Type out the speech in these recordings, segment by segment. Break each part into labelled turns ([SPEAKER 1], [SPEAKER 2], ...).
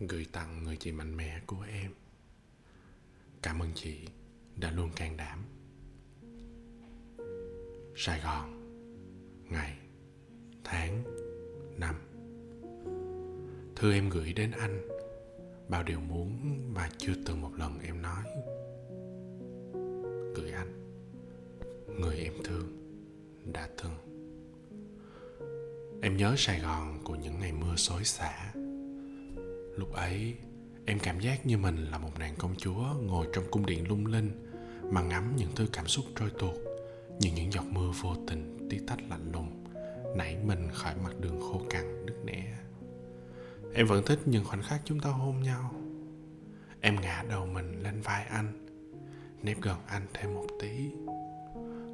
[SPEAKER 1] gửi tặng người chị mạnh mẽ của em. Cảm ơn chị đã luôn can đảm. Sài gòn, ngày, tháng, năm. Thư em gửi đến anh bao điều muốn mà chưa từng một lần em nói. Gửi anh, người em thương đã từng. Em nhớ sài gòn của những ngày mưa xối xả lúc ấy, em cảm giác như mình là một nàng công chúa ngồi trong cung điện lung linh, mà ngắm những thứ cảm xúc trôi tuột, như những giọt mưa vô tình tí tách lạnh lùng, nảy mình khỏi mặt đường khô cằn, nứt nẻ. Em vẫn thích những khoảnh khắc chúng ta hôn nhau. Em ngã đầu mình lên vai anh nép gần anh thêm một tí.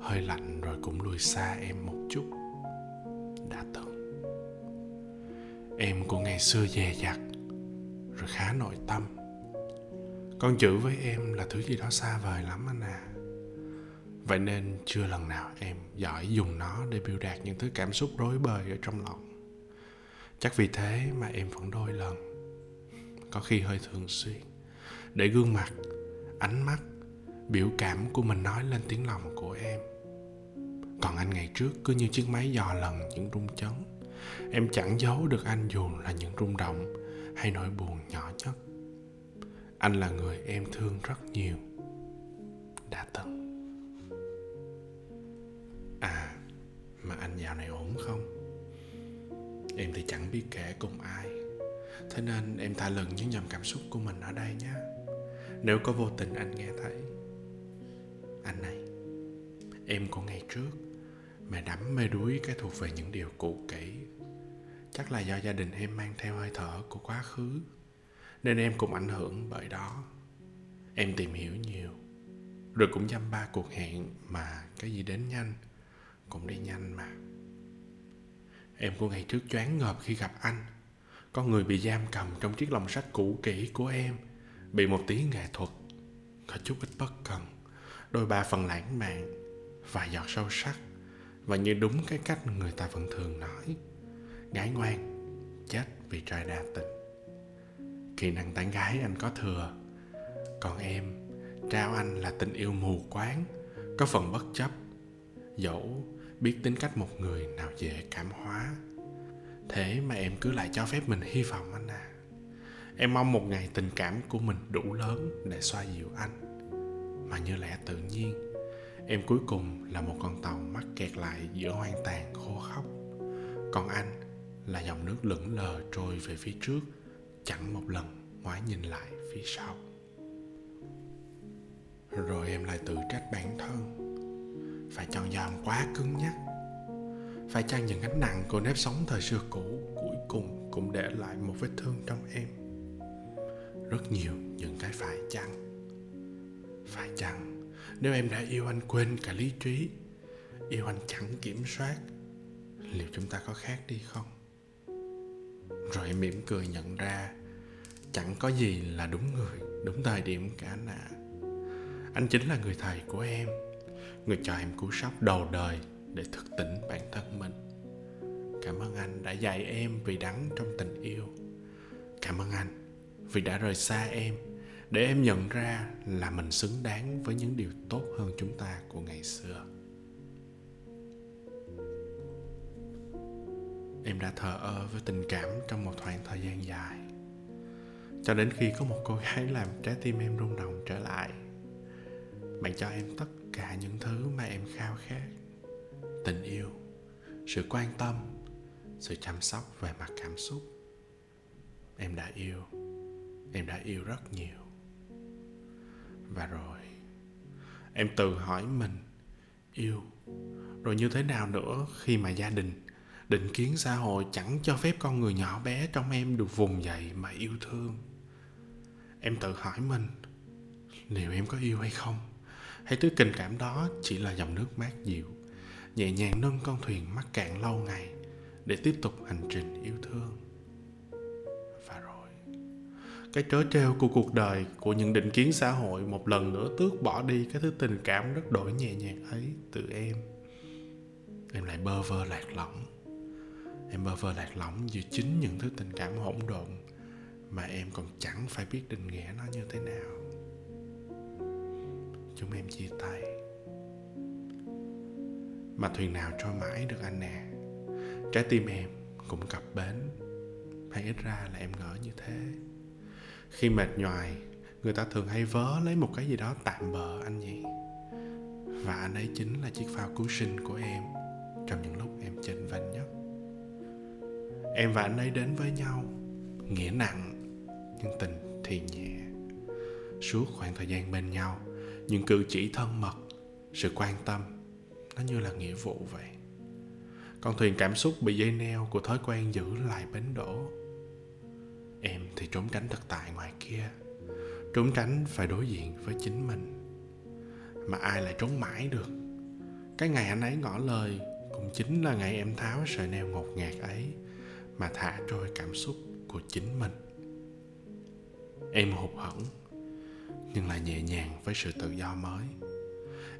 [SPEAKER 1] Hơi lạnh rồi cũng lùi xa em một chút. Đã từng. Em của ngày xưa dè dặt rồi khá nội tâm. Con chữ với em là thứ gì đó xa vời lắm anh à. Vậy nên chưa lần nào em giỏi dùng nó để biểu đạt những thứ cảm xúc rối bời ở trong lòng. Chắc vì thế mà em vẫn đôi lần. Có khi hơi thường xuyên. Để gương mặt, ánh mắt, biểu cảm của mình nói lên tiếng lòng của em. Còn anh ngày trước cứ như chiếc máy dò lần những rung chấn. Em chẳng giấu được anh dù là những rung động hay nỗi buồn nhỏ nhất? Anh là người em thương rất nhiều. Đã từng. À mà anh dạo này ổn không? Em thì chẳng biết kể cùng ai. Thế nên em thả lần những dòng cảm xúc của mình ở đây nhé. Nếu có vô tình anh nghe thấy. Anh này, em của ngày trước mà đắm mê đuối cái thuộc về những điều cũ kỹ chắc là do gia đình em mang theo hơi thở của quá khứ, nên em cũng ảnh hưởng bởi đó. Em tìm hiểu nhiều, rồi cũng dăm ba cuộc hẹn mà cái gì đến nhanh, cũng đi nhanh mà. Em của ngày trước choáng ngợp khi gặp anh. Con người bị giam cầm trong chiếc lồng sắt cũ kỹ của em, bị một tí nghệ thuật, có chút ít bất cần, đôi ba phần lãng mạn vài giọt sâu sắc, và như đúng cái cách người ta vẫn thường nói gái ngoan, chết vì trai đa tình. Kỹ năng tán gái anh có thừa, còn em, trao anh là tình yêu mù quáng, có phần bất chấp. Dẫu biết tính cách một người nào dễ cảm hóa, thế mà em cứ lại cho phép mình hy vọng anh à. Em mong một ngày tình cảm của mình đủ lớn để xoa dịu anh. Mà như lẽ tự nhiên, em cuối cùng là một con tàu mắc kẹt lại giữa hoang tàn khô khóc còn anh là dòng nước lững lờ trôi về phía trước, chẳng một lần ngoái nhìn lại phía sau. Rồi em lại tự trách bản thân. Phải chọn dòm quá cứng nhắc. Phải chăng những gánh nặng của nếp sống thời xưa cũ, cuối cùng cũng để lại một vết thương trong em? Rất nhiều những cái phải chăng? Phải chăng nếu em đã yêu anh quên cả lý trí, yêu anh chẳng kiểm soát, liệu chúng ta có khác đi không? Rồi em mỉm cười nhận ra, chẳng có gì là đúng người, đúng thời điểm cả anh ạ à. anh chính là người thầy của em, người cho em cú sốc đầu đời để thức tỉnh bản thân mình. Cảm ơn anh đã dạy em vì đắng trong tình yêu. Cảm ơn anh vì đã rời xa em, để em nhận ra là mình xứng đáng với những điều tốt hơn chúng ta của ngày xưa. Em đã thờ ơ với tình cảm trong một khoảng thời gian dài. Cho đến khi có một cô gái làm trái tim em rung động trở lại. Bạn cho em tất cả những thứ mà em khao khát. Tình yêu, sự quan tâm, sự chăm sóc về mặt cảm xúc. Em đã yêu, em đã yêu rất nhiều. Và rồi, em tự hỏi mình, yêu, rồi như thế nào nữa khi mà gia đình định kiến xã hội chẳng cho phép con người nhỏ bé trong em được vùng dậy mà yêu thương. Em tự hỏi mình, liệu em có yêu hay không? Hay thứ tình cảm đó chỉ là dòng nước mát dịu, nhẹ nhàng nâng con thuyền mắc cạn lâu ngày để tiếp tục hành trình yêu thương? Và rồi, cái trớ trêu của cuộc đời của những định kiến xã hội một lần nữa tước bỏ đi cái thứ tình cảm rất đổi nhẹ nhàng ấy từ em. Em lại bơ vơ lạc lõng em bơ vơ lạc lõng giữa chính những thứ tình cảm hỗn độn mà em còn chẳng phải biết định nghĩa nó như thế nào. Chúng em chia tay. Mà thuyền nào trôi mãi được anh nè. Trái tim em cũng cập bến, hay ít ra là em ngỡ như thế. Khi mệt nhoài, người ta thường hay vớ lấy một cái gì đó tạm bờ anh nhỉ. Và anh ấy chính là chiếc phao cứu sinh của em trong những lúc em chênh vênh nhất em và anh ấy đến với nhau. Nghĩa nặng, nhưng tình thì nhẹ. Suốt khoảng thời gian bên nhau, những cử chỉ thân mật, sự quan tâm, nó như là nghĩa vụ vậy. Con thuyền cảm xúc bị dây neo của thói quen giữ lại bến đổ em thì trốn tránh thực tại ngoài kia, trốn tránh phải đối diện với chính mình. Mà ai lại trốn mãi được? Cái ngày anh ấy ngỏ lời cũng chính là ngày em tháo sợi neo ngột ngạt ấy mà thả trôi cảm xúc của chính mình. Em hụt hẫng, nhưng lại nhẹ nhàng với sự tự do mới.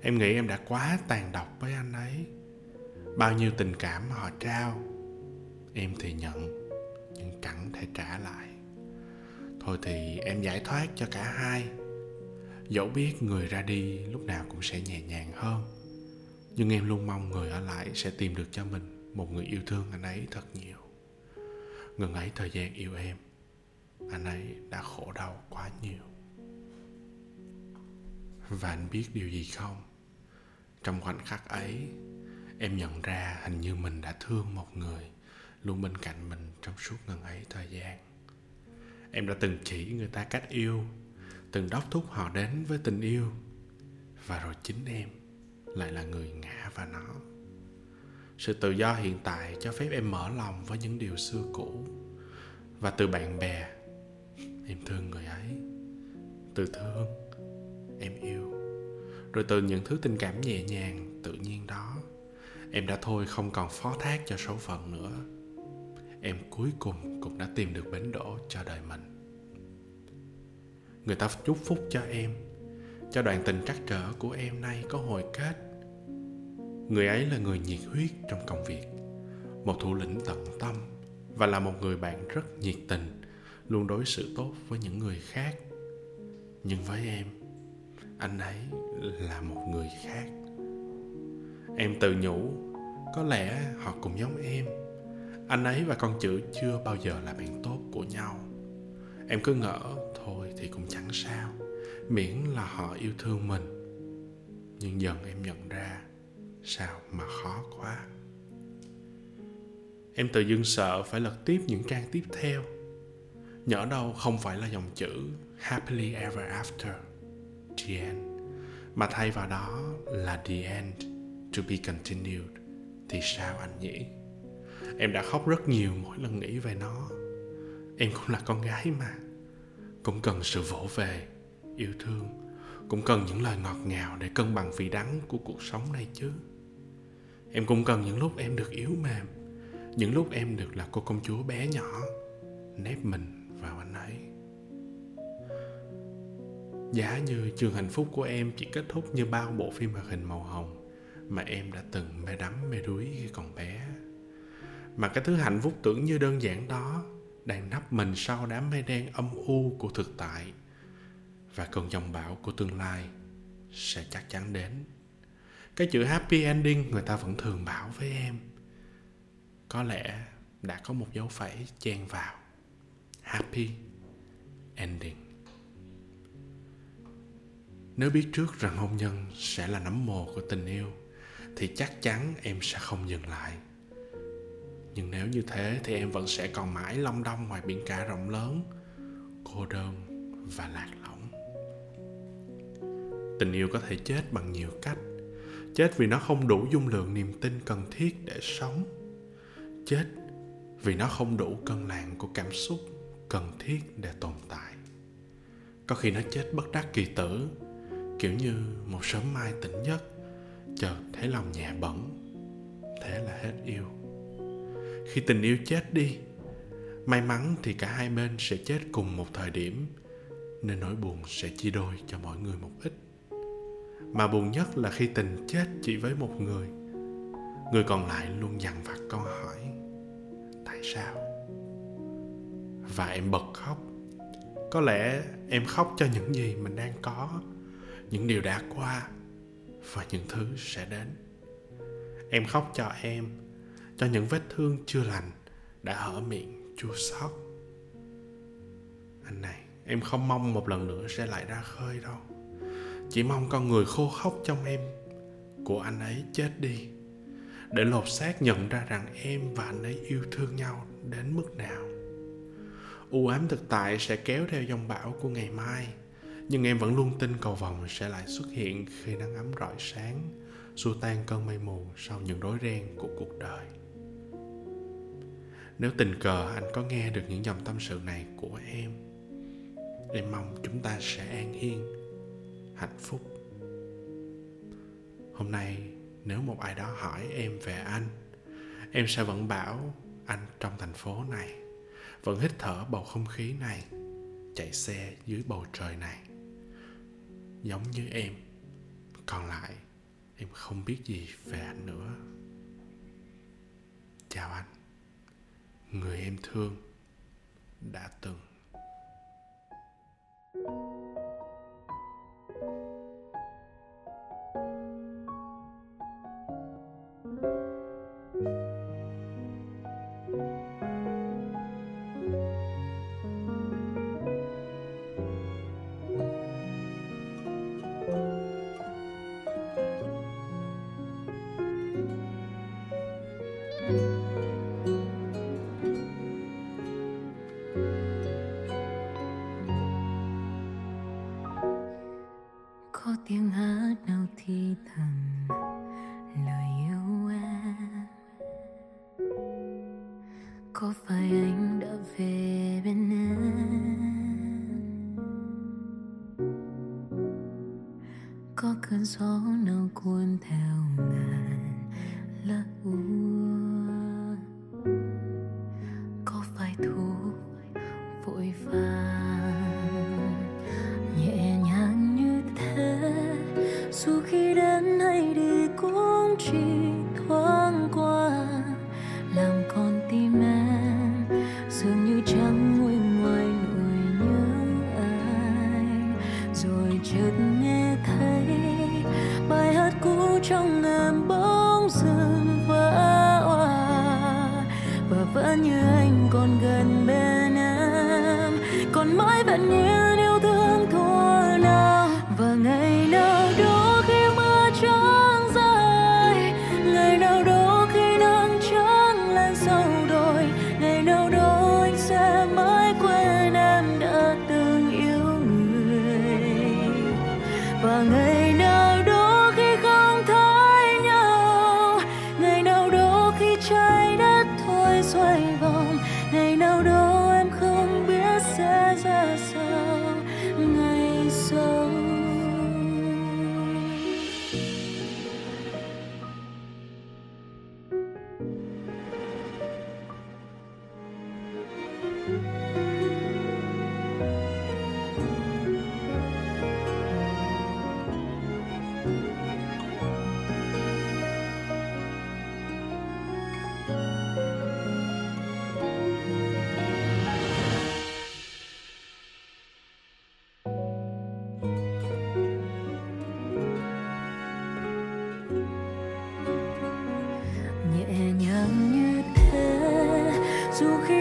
[SPEAKER 1] Em nghĩ em đã quá tàn độc với anh ấy. Bao nhiêu tình cảm họ trao, em thì nhận, nhưng chẳng thể trả lại. Thôi thì em giải thoát cho cả hai. Dẫu biết người ra đi lúc nào cũng sẽ nhẹ nhàng hơn, nhưng em luôn mong người ở lại sẽ tìm được cho mình một người yêu thương anh ấy thật nhiều ngần ấy thời gian yêu em. Anh ấy đã khổ đau quá nhiều. Và anh biết điều gì không? Trong khoảnh khắc ấy, em nhận ra hình như mình đã thương một người luôn bên cạnh mình trong suốt ngần ấy thời gian. Em đã từng chỉ người ta cách yêu, từng đốc thúc họ đến với tình yêu. Và rồi chính em lại là người ngã vào nó sự tự do hiện tại cho phép em mở lòng với những điều xưa cũ. Và từ bạn bè, em thương người ấy. Từ thương, em yêu. Rồi từ những thứ tình cảm nhẹ nhàng, tự nhiên đó, em đã thôi không còn phó thác cho số phận nữa. Em cuối cùng cũng đã tìm được bến đỗ cho đời mình. Người ta chúc phúc cho em, cho đoạn tình trắc trở của em nay có hồi kết người ấy là người nhiệt huyết trong công việc, một thủ lĩnh tận tâm và là một người bạn rất nhiệt tình, luôn đối xử tốt với những người khác. Nhưng với em, anh ấy là một người khác. Em tự nhủ, có lẽ họ cũng giống em. Anh ấy và con chữ chưa bao giờ là bạn tốt của nhau. Em cứ ngỡ, thôi thì cũng chẳng sao, miễn là họ yêu thương mình. Nhưng dần em nhận ra sao mà khó quá? Em tự dưng sợ phải lật tiếp những trang tiếp theo. Nhỡ đâu không phải là dòng chữ happily ever after, the end, mà thay vào đó là the end, to be continued. Thì sao anh nhỉ? Em đã khóc rất nhiều mỗi lần nghĩ về nó. Em cũng là con gái mà. Cũng cần sự vỗ về, yêu thương. Cũng cần những lời ngọt ngào để cân bằng vị đắng của cuộc sống này chứ em cũng cần những lúc em được yếu mềm, những lúc em được là cô công chúa bé nhỏ, nép mình vào anh ấy. Giá như trường hạnh phúc của em chỉ kết thúc như bao bộ phim hoạt hình màu hồng mà em đã từng mê đắm, mê đuối khi còn bé. Mà cái thứ hạnh phúc tưởng như đơn giản đó đang nấp mình sau đám mây đen âm u của thực tại và cơn dòng bão của tương lai sẽ chắc chắn đến cái chữ happy ending người ta vẫn thường bảo với em. Có lẽ đã có một dấu phẩy chen vào. Happy ending. Nếu biết trước rằng hôn nhân sẽ là nấm mồ của tình yêu, thì chắc chắn em sẽ không dừng lại. Nhưng nếu như thế, thì em vẫn sẽ còn mãi long đong ngoài biển cả rộng lớn, cô đơn và lạc lõng. Tình yêu có thể chết bằng nhiều cách chết vì nó không đủ dung lượng niềm tin cần thiết để sống. Chết vì nó không đủ cân nặng của cảm xúc cần thiết để tồn tại. Có khi nó chết bất đắc kỳ tử, kiểu như một sớm mai tỉnh giấc chợt thấy lòng nhẹ bẩn thế là hết yêu. Khi tình yêu chết đi, may mắn thì cả hai bên sẽ chết cùng một thời điểm, nên nỗi buồn sẽ chia đôi cho mỗi người một ít mà buồn nhất là khi tình chết chỉ với một người. Người còn lại luôn dằn vặt câu hỏi, tại sao? Và em bật khóc. Có lẽ em khóc cho những gì mình đang có, những điều đã qua và những thứ sẽ đến. Em khóc cho em, cho những vết thương chưa lành đã hở miệng chua xót. Anh này, em không mong một lần nữa sẽ lại ra khơi đâu chỉ mong con người khô khóc trong em, của anh ấy chết đi, để lột xác nhận ra rằng em và anh ấy yêu thương nhau đến mức nào. U ám thực tại sẽ kéo theo dòng bão của ngày mai, nhưng em vẫn luôn tin cầu vồng sẽ lại xuất hiện khi nắng ấm rọi sáng, xua tan cơn mây mù sau những rối ren của cuộc đời. Nếu tình cờ anh có nghe được những dòng tâm sự này của em em mong chúng ta sẽ an yên hạnh phúc. Hôm nay, nếu một ai đó hỏi em về anh, em sẽ vẫn bảo anh trong thành phố này, vẫn hít thở bầu không khí này, chạy xe dưới bầu trời này. Giống như em, còn lại, em không biết gì về anh nữa. Chào anh, người em thương đã từng
[SPEAKER 2] có phải anh đã về bên em? Có cơn gió nào cuốn theo ngàn to